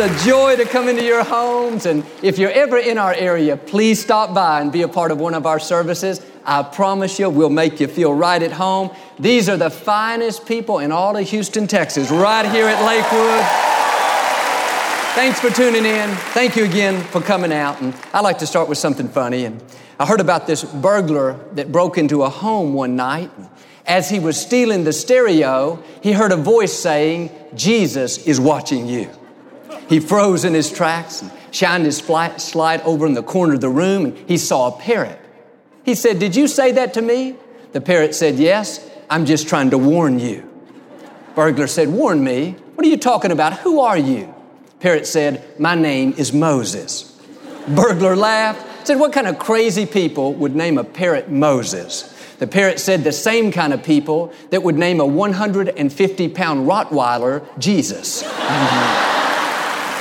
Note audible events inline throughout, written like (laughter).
It's a joy to come into your homes. And if you're ever in our area, please stop by and be a part of one of our services. I promise you, we'll make you feel right at home. These are the finest people in all of Houston, Texas, right here at Lakewood. Thanks for tuning in. Thank you again for coming out. And I'd like to start with something funny. And I heard about this burglar that broke into a home one night. As he was stealing the stereo, he heard a voice saying, Jesus is watching you. He froze in his tracks and shined his flashlight over in the corner of the room and he saw a parrot. He said, Did you say that to me? The parrot said, Yes, I'm just trying to warn you. Burglar said, Warn me? What are you talking about? Who are you? Parrot said, My name is Moses. Burglar laughed, said, What kind of crazy people would name a parrot Moses? The parrot said the same kind of people that would name a 150 pound Rottweiler Jesus. (laughs)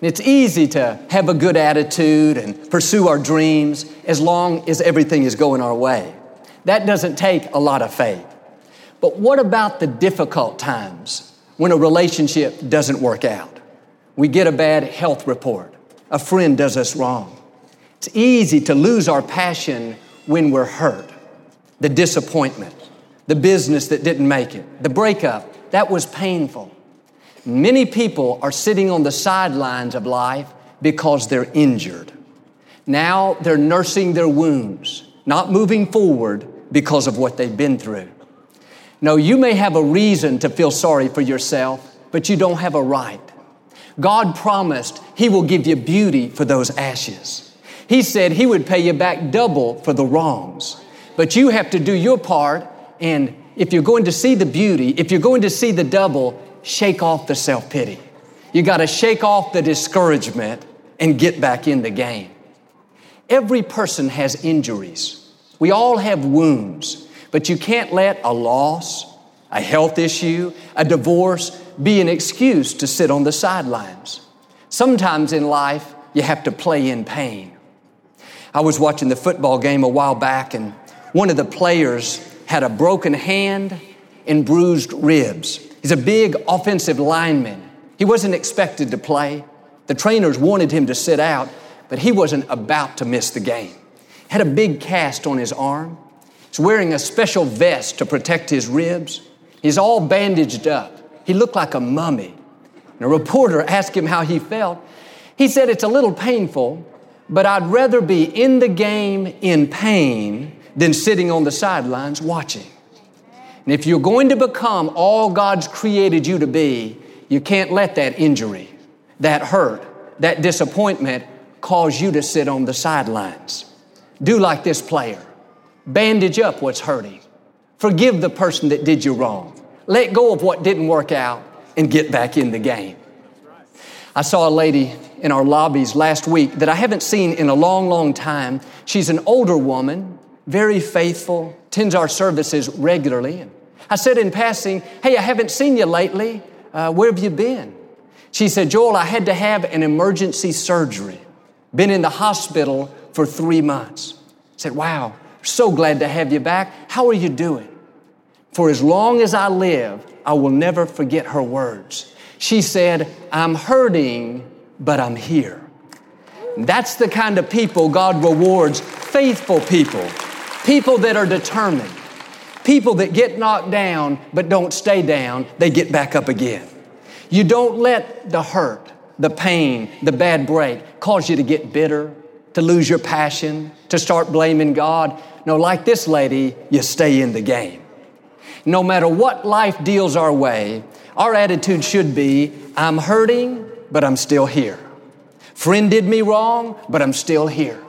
It's easy to have a good attitude and pursue our dreams as long as everything is going our way. That doesn't take a lot of faith. But what about the difficult times when a relationship doesn't work out? We get a bad health report, a friend does us wrong. It's easy to lose our passion when we're hurt. The disappointment, the business that didn't make it, the breakup, that was painful. Many people are sitting on the sidelines of life because they're injured. Now they're nursing their wounds, not moving forward because of what they've been through. No, you may have a reason to feel sorry for yourself, but you don't have a right. God promised He will give you beauty for those ashes. He said He would pay you back double for the wrongs. But you have to do your part and if you're going to see the beauty, if you're going to see the double, shake off the self pity. You got to shake off the discouragement and get back in the game. Every person has injuries. We all have wounds, but you can't let a loss, a health issue, a divorce be an excuse to sit on the sidelines. Sometimes in life, you have to play in pain. I was watching the football game a while back, and one of the players had a broken hand and bruised ribs. He's a big offensive lineman. He wasn't expected to play. The trainers wanted him to sit out, but he wasn't about to miss the game. Had a big cast on his arm. He's wearing a special vest to protect his ribs. He's all bandaged up. He looked like a mummy. And a reporter (laughs) asked him how he felt. He said, It's a little painful, but I'd rather be in the game in pain than sitting on the sidelines watching. And if you're going to become all God's created you to be, you can't let that injury, that hurt, that disappointment cause you to sit on the sidelines. Do like this player. Bandage up what's hurting. Forgive the person that did you wrong. Let go of what didn't work out and get back in the game. I saw a lady in our lobbies last week that I haven't seen in a long, long time. She's an older woman, very faithful, attends our services regularly. I said in passing, Hey, I haven't seen you lately. Uh, where have you been? She said, Joel, I had to have an emergency surgery. Been in the hospital for three months. I said, Wow, so glad to have you back. How are you doing? For as long as I live, I will never forget her words. She said, I'm hurting, but I'm here. That's the kind of people God rewards faithful people People that are determined. People that get knocked down but don't stay down, they get back up again. You don't let the hurt, the pain, the bad break cause you to get bitter, to lose your passion, to start blaming God. No, like this lady, you stay in the game. No matter what life deals our way, our attitude should be I'm hurting, but I'm still here. Friend did me wrong, but I'm still here.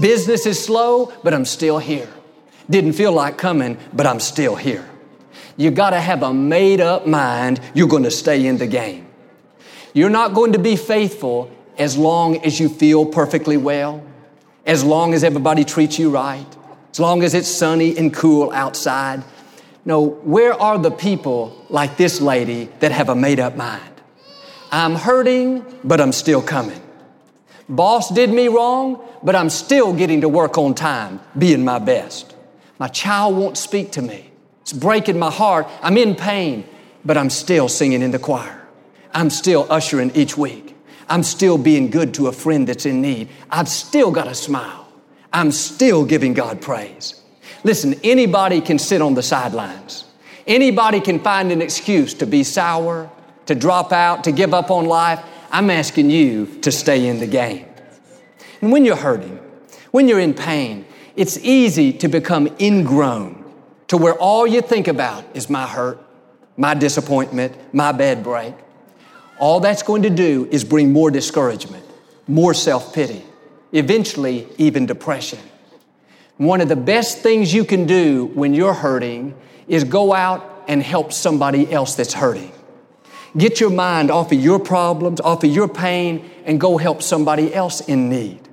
Business is slow, but I'm still here. Didn't feel like coming, but I'm still here. You gotta have a made up mind you're gonna stay in the game. You're not going to be faithful as long as you feel perfectly well, as long as everybody treats you right, as long as it's sunny and cool outside. No, where are the people like this lady that have a made up mind? I'm hurting, but I'm still coming. Boss did me wrong, but I'm still getting to work on time, being my best. My child won't speak to me. It's breaking my heart. I'm in pain, but I'm still singing in the choir. I'm still ushering each week. I'm still being good to a friend that's in need. I've still got a smile. I'm still giving God praise. Listen, anybody can sit on the sidelines. Anybody can find an excuse to be sour, to drop out, to give up on life. I'm asking you to stay in the game. And when you're hurting, when you're in pain, it's easy to become ingrown to where all you think about is my hurt, my disappointment, my bad break. All that's going to do is bring more discouragement, more self pity, eventually, even depression. One of the best things you can do when you're hurting is go out and help somebody else that's hurting. Get your mind off of your problems, off of your pain, and go help somebody else in need.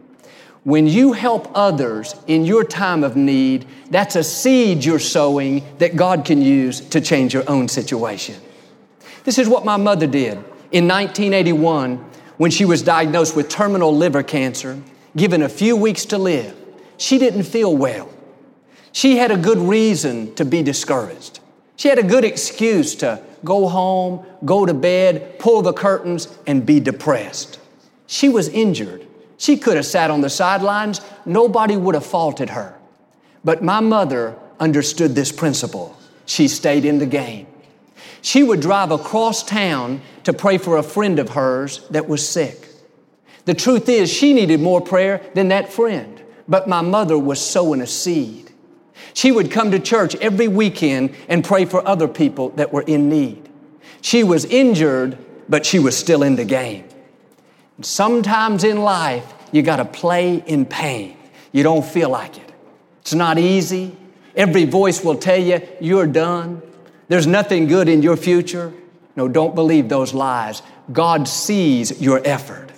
When you help others in your time of need, that's a seed you're sowing that God can use to change your own situation. This is what my mother did in 1981 when she was diagnosed with terminal liver cancer, given a few weeks to live. She didn't feel well. She had a good reason to be discouraged. She had a good excuse to go home, go to bed, pull the curtains, and be depressed. She was injured. She could have sat on the sidelines. Nobody would have faulted her. But my mother understood this principle. She stayed in the game. She would drive across town to pray for a friend of hers that was sick. The truth is, she needed more prayer than that friend, but my mother was sowing a seed. She would come to church every weekend and pray for other people that were in need. She was injured, but she was still in the game. Sometimes in life, you got to play in pain. You don't feel like it. It's not easy. Every voice will tell you you're done. There's nothing good in your future. No, don't believe those lies. God sees your effort.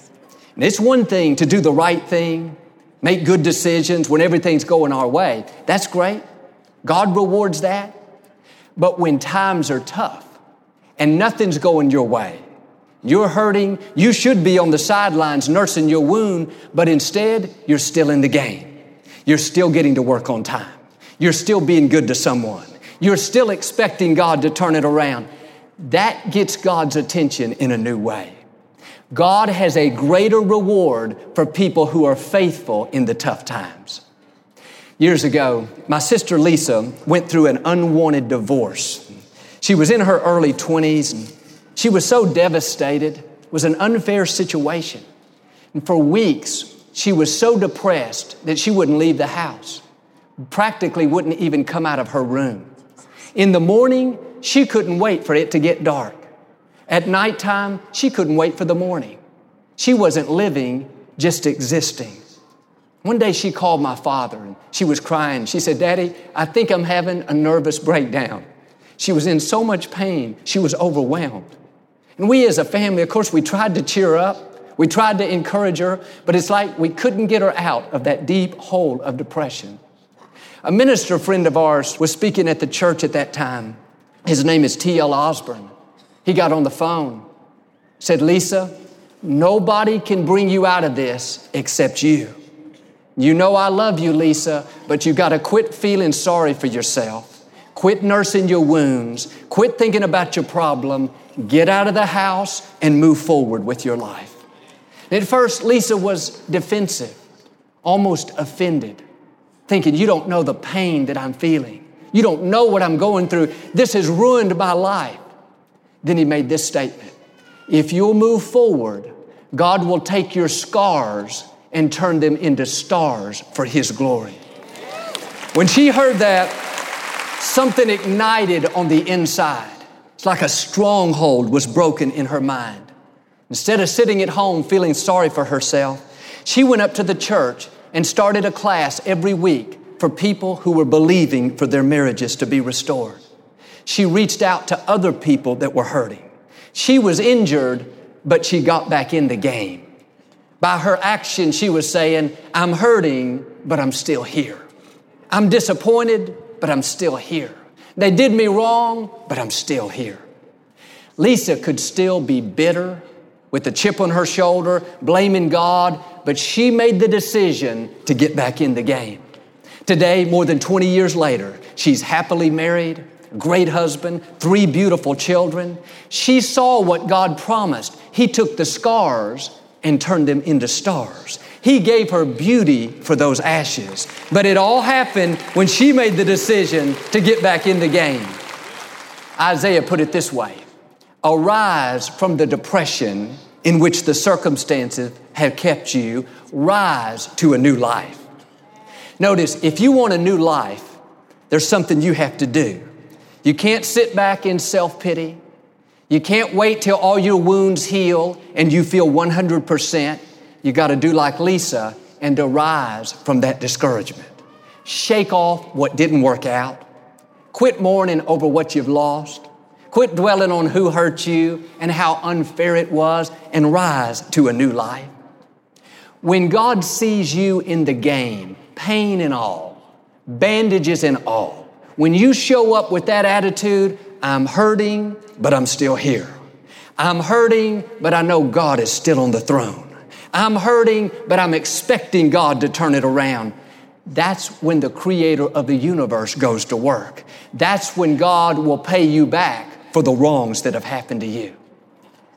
And it's one thing to do the right thing, make good decisions when everything's going our way. That's great. God rewards that. But when times are tough and nothing's going your way, you're hurting, you should be on the sidelines nursing your wound, but instead, you're still in the game. You're still getting to work on time. You're still being good to someone. You're still expecting God to turn it around. That gets God's attention in a new way. God has a greater reward for people who are faithful in the tough times. Years ago, my sister Lisa went through an unwanted divorce. She was in her early 20s and she was so devastated. It was an unfair situation. And for weeks, she was so depressed that she wouldn't leave the house, practically wouldn't even come out of her room. In the morning, she couldn't wait for it to get dark. At nighttime, she couldn't wait for the morning. She wasn't living, just existing. One day she called my father and she was crying. She said, Daddy, I think I'm having a nervous breakdown. She was in so much pain, she was overwhelmed. And we as a family, of course, we tried to cheer up. We tried to encourage her, but it's like we couldn't get her out of that deep hole of depression. A minister friend of ours was speaking at the church at that time. His name is T.L. Osborn. He got on the phone, said, Lisa, nobody can bring you out of this except you. You know I love you, Lisa, but you got to quit feeling sorry for yourself. Quit nursing your wounds. Quit thinking about your problem. Get out of the house and move forward with your life. At first, Lisa was defensive, almost offended thinking, You don't know the pain that I'm feeling. You don't know what I'm going through. This has ruined my life. Then he made this statement If you'll move forward, God will take your scars and turn them into stars for His glory. When she heard that, something ignited on the inside. It's like a stronghold was broken in her mind. Instead of sitting at home feeling sorry for herself, she went up to the church and started a class every week for people who were believing for their marriages to be restored. She reached out to other people that were hurting. She was injured, but she got back in the game. By her action, she was saying, I'm hurting, but I'm still here. I'm disappointed, but I'm still here. They did me wrong, but I'm still here. Lisa could still be bitter with a chip on her shoulder, blaming God, but she made the decision to get back in the game. Today, more than 20 years later, she's happily married, great husband, three beautiful children. She saw what God promised. He took the scars and turned them into stars. He gave her beauty for those ashes. But it all happened when she made the decision to get back in the game. Isaiah put it this way Arise from the depression in which the circumstances have kept you, rise to a new life. Notice, if you want a new life, there's something you have to do. You can't sit back in self pity. You can't wait till all your wounds heal and you feel 100%. You got to do like Lisa and arise from that discouragement. Shake off what didn't work out. Quit mourning over what you've lost. Quit dwelling on who hurt you and how unfair it was and rise to a new life. When God sees you in the game, pain and all, bandages and all, when you show up with that attitude, I'm hurting, but I'm still here. I'm hurting, but I know God is still on the throne. I'm hurting, but I'm expecting God to turn it around. That's when the creator of the universe goes to work. That's when God will pay you back for the wrongs that have happened to you.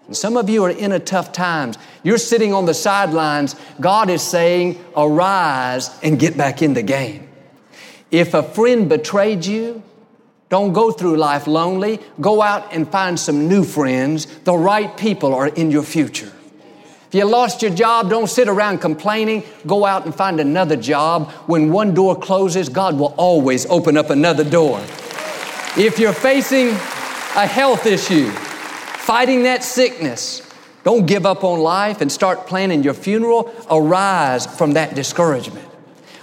And some of you are in a tough times. You're sitting on the sidelines. God is saying, arise and get back in the game. If a friend betrayed you, don't go through life lonely. Go out and find some new friends. The right people are in your future. If you lost your job, don't sit around complaining. Go out and find another job. When one door closes, God will always open up another door. If you're facing a health issue, fighting that sickness, don't give up on life and start planning your funeral. Arise from that discouragement.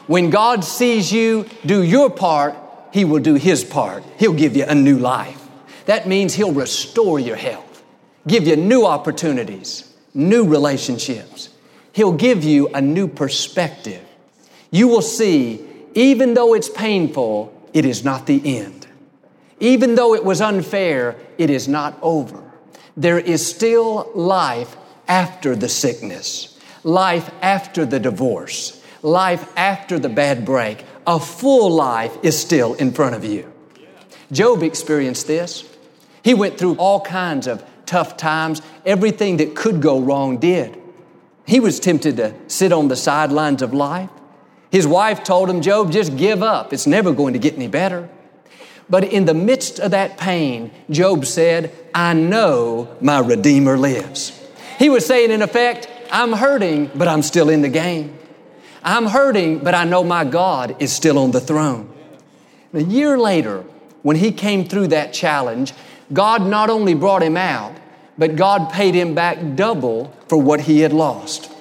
When God sees you do your part, He will do His part. He'll give you a new life. That means He'll restore your health, give you new opportunities, new relationships. He'll give you a new perspective. You will see, even though it's painful, it is not the end. Even though it was unfair, it is not over. There is still life after the sickness, life after the divorce life after the bad break, a full life is still in front of you. Job experienced this. He went through all kinds of tough times. Everything that could go wrong did. He was tempted to sit on the sidelines of life. His wife told him, Job, just give up. It's never going to get any better. But in the midst of that pain, Job said, I know my Redeemer lives. He was saying, in effect, I'm hurting, but I'm still in the game. I'm hurting, but I know my God is still on the throne. A year later, when he came through that challenge, God not only brought him out, but God paid him back double for what he had lost.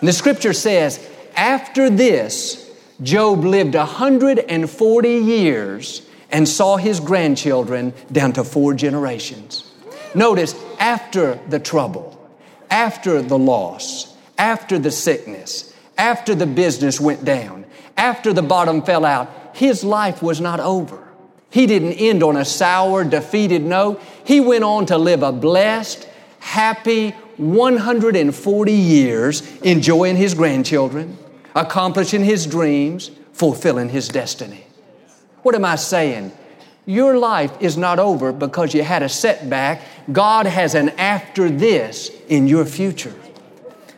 And the scripture says, after this, Job lived 140 years and saw his grandchildren down to four generations. Notice, after the trouble, after the loss, after the sickness, after the business went down, after the bottom fell out, his life was not over. He didn't end on a sour, defeated note. He went on to live a blessed, happy 140 years, enjoying his grandchildren, accomplishing his dreams, fulfilling his destiny. What am I saying? Your life is not over because you had a setback. God has an after this in your future.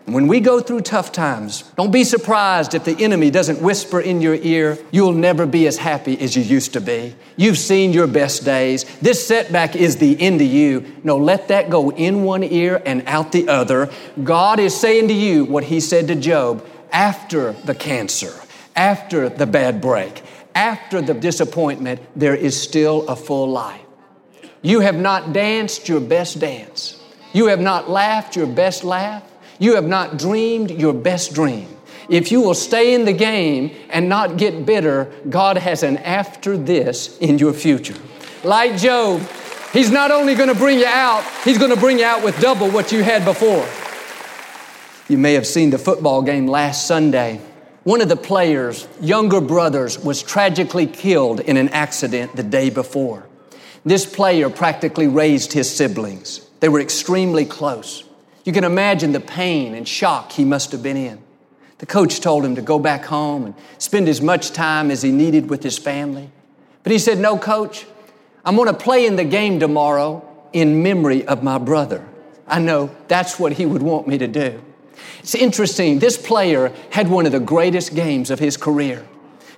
When we go through tough times, don't be surprised if the enemy doesn't whisper in your ear, you'll never be as happy as you used to be. You've seen your best days. This setback is the end of you. No, let that go in one ear and out the other. God is saying to you what He said to Job after the cancer, after the bad break, after the disappointment, there is still a full life. You have not danced your best dance. You have not laughed your best laugh. You have not dreamed your best dream. If you will stay in the game and not get bitter, God has an after this in your future. Like Job, He's not only going to bring you out, He's going to bring you out with double what you had before. You may have seen the football game last Sunday. One of the players' younger brothers was tragically killed in an accident the day before. This player practically raised his siblings. They were extremely close. You can imagine the pain and shock he must have been in. The coach told him to go back home and spend as much time as he needed with his family. But he said, No, coach, I'm going to play in the game tomorrow in memory of my brother. I know that's what he would want me to do. It's interesting, this player had one of the greatest games of his career.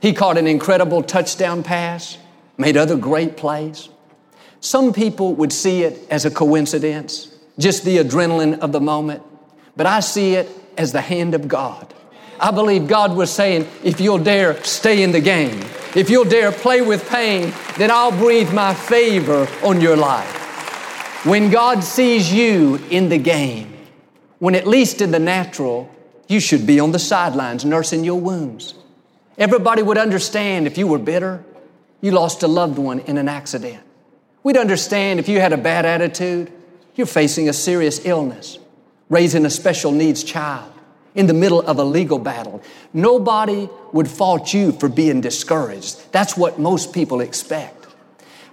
He caught an incredible touchdown pass, made other great plays. Some people would see it as a coincidence, just the adrenaline of the moment, but I see it as the hand of God. I believe God was saying, if you'll dare stay in the game, if you'll dare play with pain, then I'll breathe my favor on your life. When God sees you in the game, when at least in the natural, you should be on the sidelines nursing your wounds. Everybody would understand if you were bitter, you lost a loved one in an accident. We'd understand if you had a bad attitude, you're facing a serious illness, raising a special needs child, in the middle of a legal battle. Nobody would fault you for being discouraged. That's what most people expect.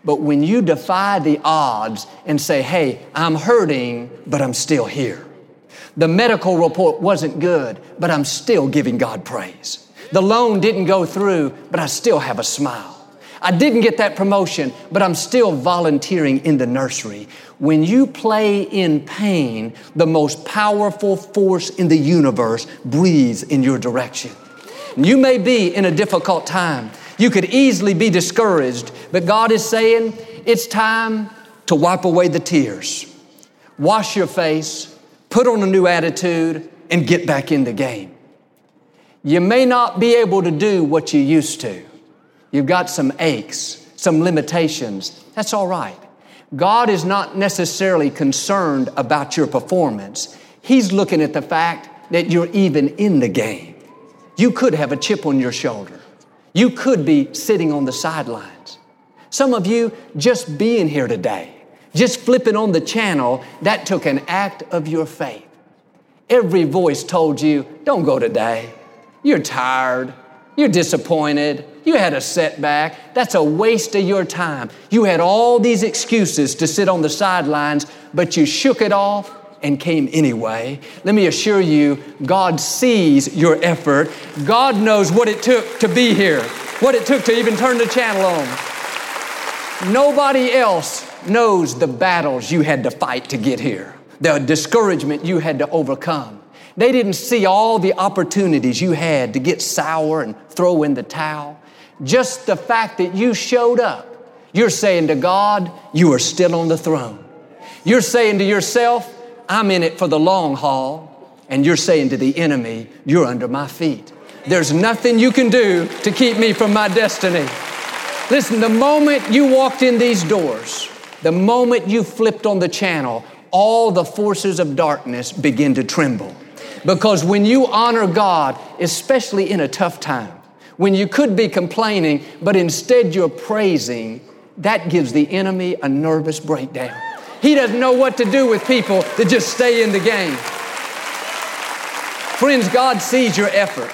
But when you defy the odds and say, hey, I'm hurting, but I'm still here. The medical report wasn't good, but I'm still giving God praise. The loan didn't go through, but I still have a smile. I didn't get that promotion, but I'm still volunteering in the nursery. When you play in pain, the most powerful force in the universe breathes in your direction. You may be in a difficult time. You could easily be discouraged, but God is saying it's time to wipe away the tears. Wash your face, put on a new attitude, and get back in the game. You may not be able to do what you used to. You've got some aches, some limitations. That's all right. God is not necessarily concerned about your performance. He's looking at the fact that you're even in the game. You could have a chip on your shoulder. You could be sitting on the sidelines. Some of you just being here today just flipping on the channel, that took an act of your faith. Every voice told you, don't go today. You're tired. You're disappointed. You had a setback. That's a waste of your time. You had all these excuses to sit on the sidelines, but you shook it off and came anyway. Let me assure you, God sees your effort. God knows what it took to be here, what it took to even turn the channel on. Nobody else knows the battles you had to fight to get here, the discouragement you had to overcome. They didn't see all the opportunities you had to get sour and throw in the towel. Just the fact that you showed up, you're saying to God, you are still on the throne. You're saying to yourself, I'm in it for the long haul. And you're saying to the enemy, you're under my feet. There's nothing you can do to keep me from my destiny. Listen, the moment you walked in these doors, the moment you flipped on the channel, all the forces of darkness begin to tremble. Because when you honor God, especially in a tough time, when you could be complaining, but instead you're praising, that gives the enemy a nervous breakdown. He doesn't know what to do with people that just stay in the game. Friends, God sees your effort.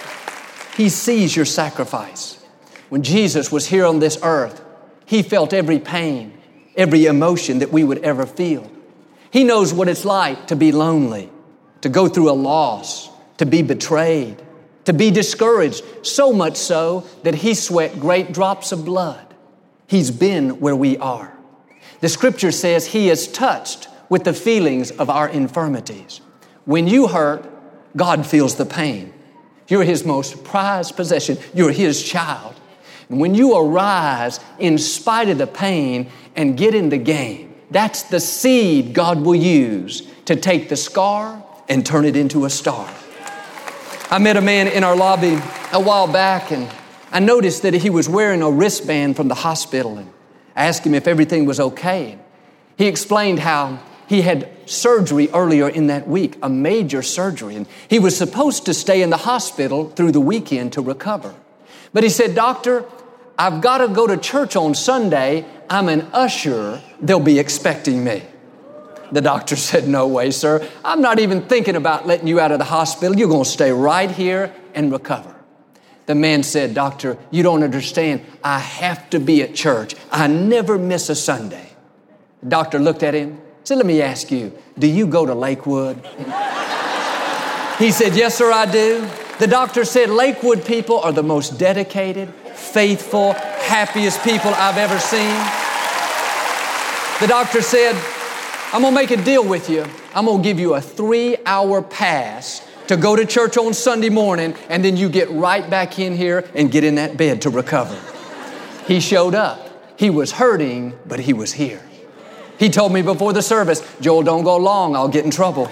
He sees your sacrifice. When Jesus was here on this earth, He felt every pain every emotion that we would ever feel. He knows what it's like to be lonely, to go through a loss, to be betrayed, to be discouraged, so much so that He sweat great drops of blood. He's been where we are. The scripture says He is touched with the feelings of our infirmities. When you hurt, God feels the pain. You're His most prized possession. You're His child. And when you arise in spite of the pain and get in the game, that's the seed God will use to take the scar and turn it into a star. I met a man in our lobby a while back and I noticed that he was wearing a wristband from the hospital and I asked him if everything was okay. He explained how he had surgery earlier in that week, a major surgery, and he was supposed to stay in the hospital through the weekend to recover. But he said, Doctor, I've got to go to church on Sunday. I'm an usher. They'll be expecting me. The doctor said, No way, sir. I'm not even thinking about letting you out of the hospital. You're going to stay right here and recover. The man said, Doctor, you don't understand. I have to be at church. I never miss a Sunday. The doctor looked at him, said, Let me ask you, do you go to Lakewood? he said, Yes, sir, I do. The doctor said, Lakewood people are the most dedicated, faithful, happiest people I've ever seen. The doctor said, I'm gonna make a deal with you. I'm gonna give you a three hour pass to go to church on Sunday morning, and then you get right back in here and get in that bed to recover. He showed up. He was hurting, but he was here. He told me before the service, Joel, don't go long, I'll get in trouble. (laughs)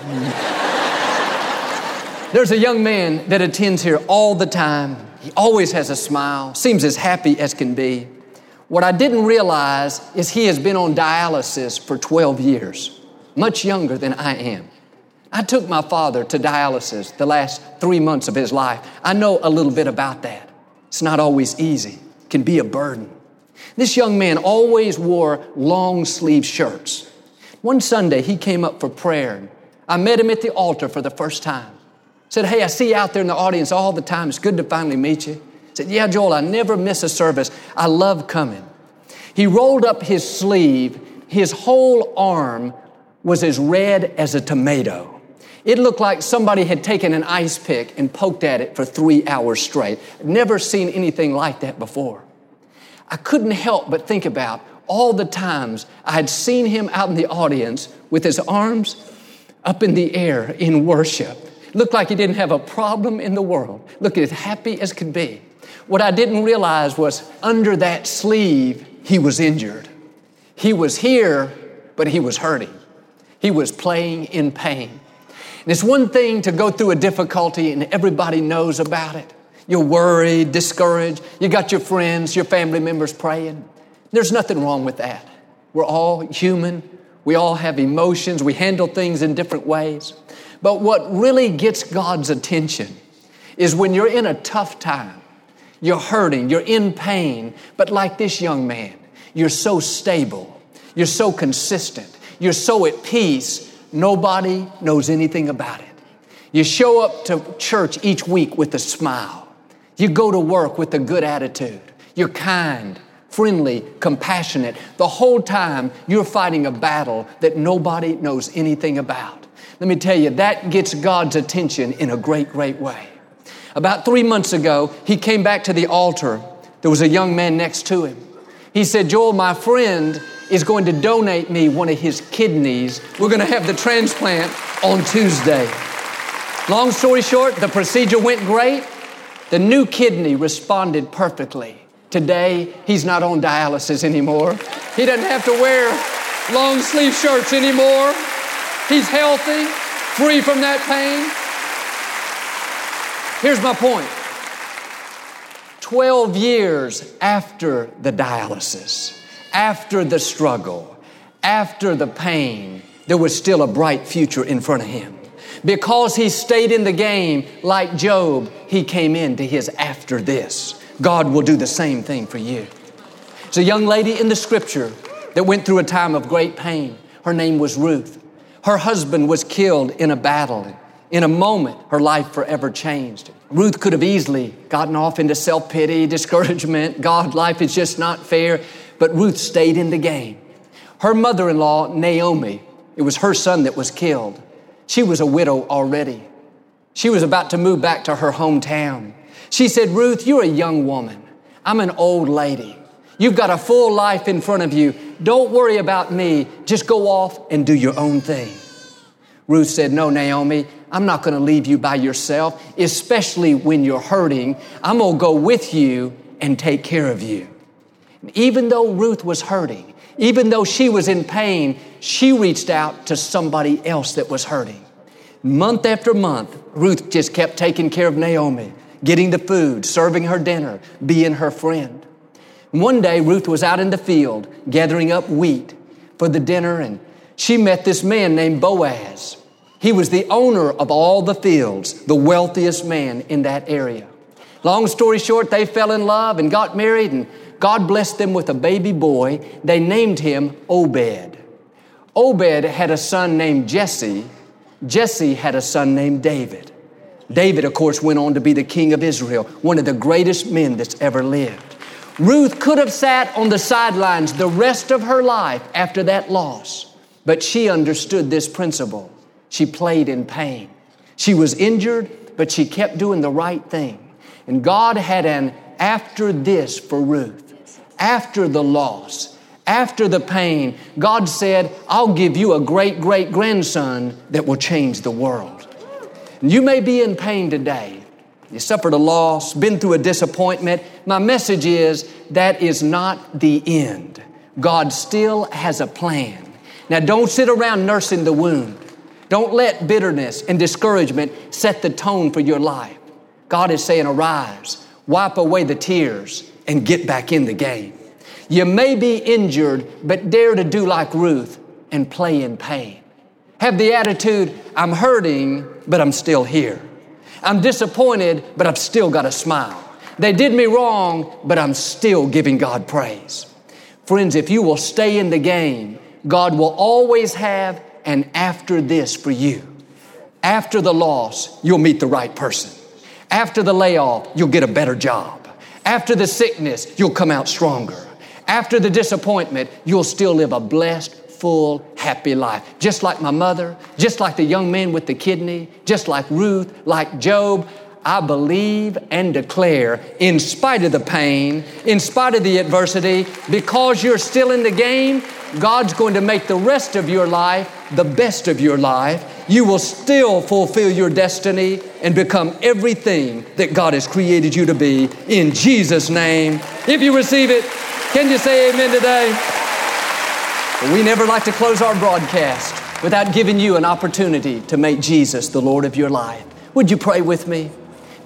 There's a young man that attends here all the time. He always has a smile, seems as happy as can be. What I didn't realize is he has been on dialysis for 12 years, much younger than I am. I took my father to dialysis the last three months of his life. I know a little bit about that. It's not always easy, it can be a burden. This young man always wore long sleeve shirts. One Sunday, he came up for prayer. I met him at the altar for the first time. Said, Hey, I see you out there in the audience all the time. It's good to finally meet you. Said, Yeah, Joel, I never miss a service. I love coming. He rolled up his sleeve. His whole arm was as red as a tomato. It looked like somebody had taken an ice pick and poked at it for three hours straight. Never seen anything like that before. I couldn't help but think about all the times I had seen him out in the audience with his arms up in the air in worship. Looked like he didn't have a problem in the world. Looked as happy as could be. What I didn't realize was under that sleeve, he was injured. He was here, but he was hurting. He was playing in pain. And it's one thing to go through a difficulty and everybody knows about it. You're worried, discouraged. You got your friends, your family members praying. There's nothing wrong with that. We're all human. We all have emotions. We handle things in different ways. But what really gets God's attention is when you're in a tough time, you're hurting, you're in pain, but like this young man, you're so stable, you're so consistent, you're so at peace, nobody knows anything about it. You show up to church each week with a smile. You go to work with a good attitude. You're kind, friendly, compassionate. The whole time you're fighting a battle that nobody knows anything about. Let me tell you, that gets God's attention in a great, great way. About three months ago, he came back to the altar. There was a young man next to him. He said, Joel, my friend is going to donate me one of his kidneys. We're going to have the transplant on Tuesday. Long story short, the procedure went great. The new kidney responded perfectly. Today, he's not on dialysis anymore. He doesn't have to wear long sleeve shirts anymore. He's healthy, free from that pain. Here's my point 12 years after the dialysis, after the struggle, after the pain, there was still a bright future in front of him. Because he stayed in the game like Job, he came into his after this. God will do the same thing for you. It's a young lady in the scripture that went through a time of great pain. Her name was Ruth. Her husband was killed in a battle. In a moment, her life forever changed. Ruth could have easily gotten off into self pity, (laughs) discouragement. God, life is just not fair. But Ruth stayed in the game. Her mother in law, Naomi, it was her son that was killed. She was a widow already. She was about to move back to her hometown. She said, Ruth, you're a young woman. I'm an old lady. You've got a full life in front of you. Don't worry about me. Just go off and do your own thing. Ruth said, No, Naomi, I'm not going to leave you by yourself, especially when you're hurting. I'm going to go with you and take care of you. Even though Ruth was hurting, even though she was in pain, she reached out to somebody else that was hurting. Month after month, Ruth just kept taking care of Naomi, getting the food, serving her dinner, being her friend. One day, Ruth was out in the field gathering up wheat for the dinner, and she met this man named Boaz. He was the owner of all the fields, the wealthiest man in that area. Long story short, they fell in love and got married, and God blessed them with a baby boy. They named him Obed. Obed had a son named Jesse. Jesse had a son named David. David, of course, went on to be the king of Israel, one of the greatest men that's ever lived. Ruth could have sat on the sidelines the rest of her life after that loss, but she understood this principle. She played in pain. She was injured, but she kept doing the right thing. And God had an after this for Ruth, after the loss, after the pain. God said, I'll give you a great great grandson that will change the world. And you may be in pain today. You suffered a loss, been through a disappointment. My message is that is not the end. God still has a plan. Now, don't sit around nursing the wound. Don't let bitterness and discouragement set the tone for your life. God is saying, arise, wipe away the tears, and get back in the game. You may be injured, but dare to do like Ruth and play in pain. Have the attitude, I'm hurting, but I'm still here. I'm disappointed, but I've still got a smile. They did me wrong, but I'm still giving God praise. Friends, if you will stay in the game, God will always have an after this for you. After the loss, you'll meet the right person. After the layoff, you'll get a better job. After the sickness, you'll come out stronger. After the disappointment, you'll still live a blessed, full, happy life. Just like my mother, just like the young man with the kidney, just like Ruth, like Job. I believe and declare, in spite of the pain, in spite of the adversity, because you're still in the game, God's going to make the rest of your life the best of your life. You will still fulfill your destiny and become everything that God has created you to be in Jesus' name. If you receive it, can you say amen today? We never like to close our broadcast without giving you an opportunity to make Jesus the Lord of your life. Would you pray with me?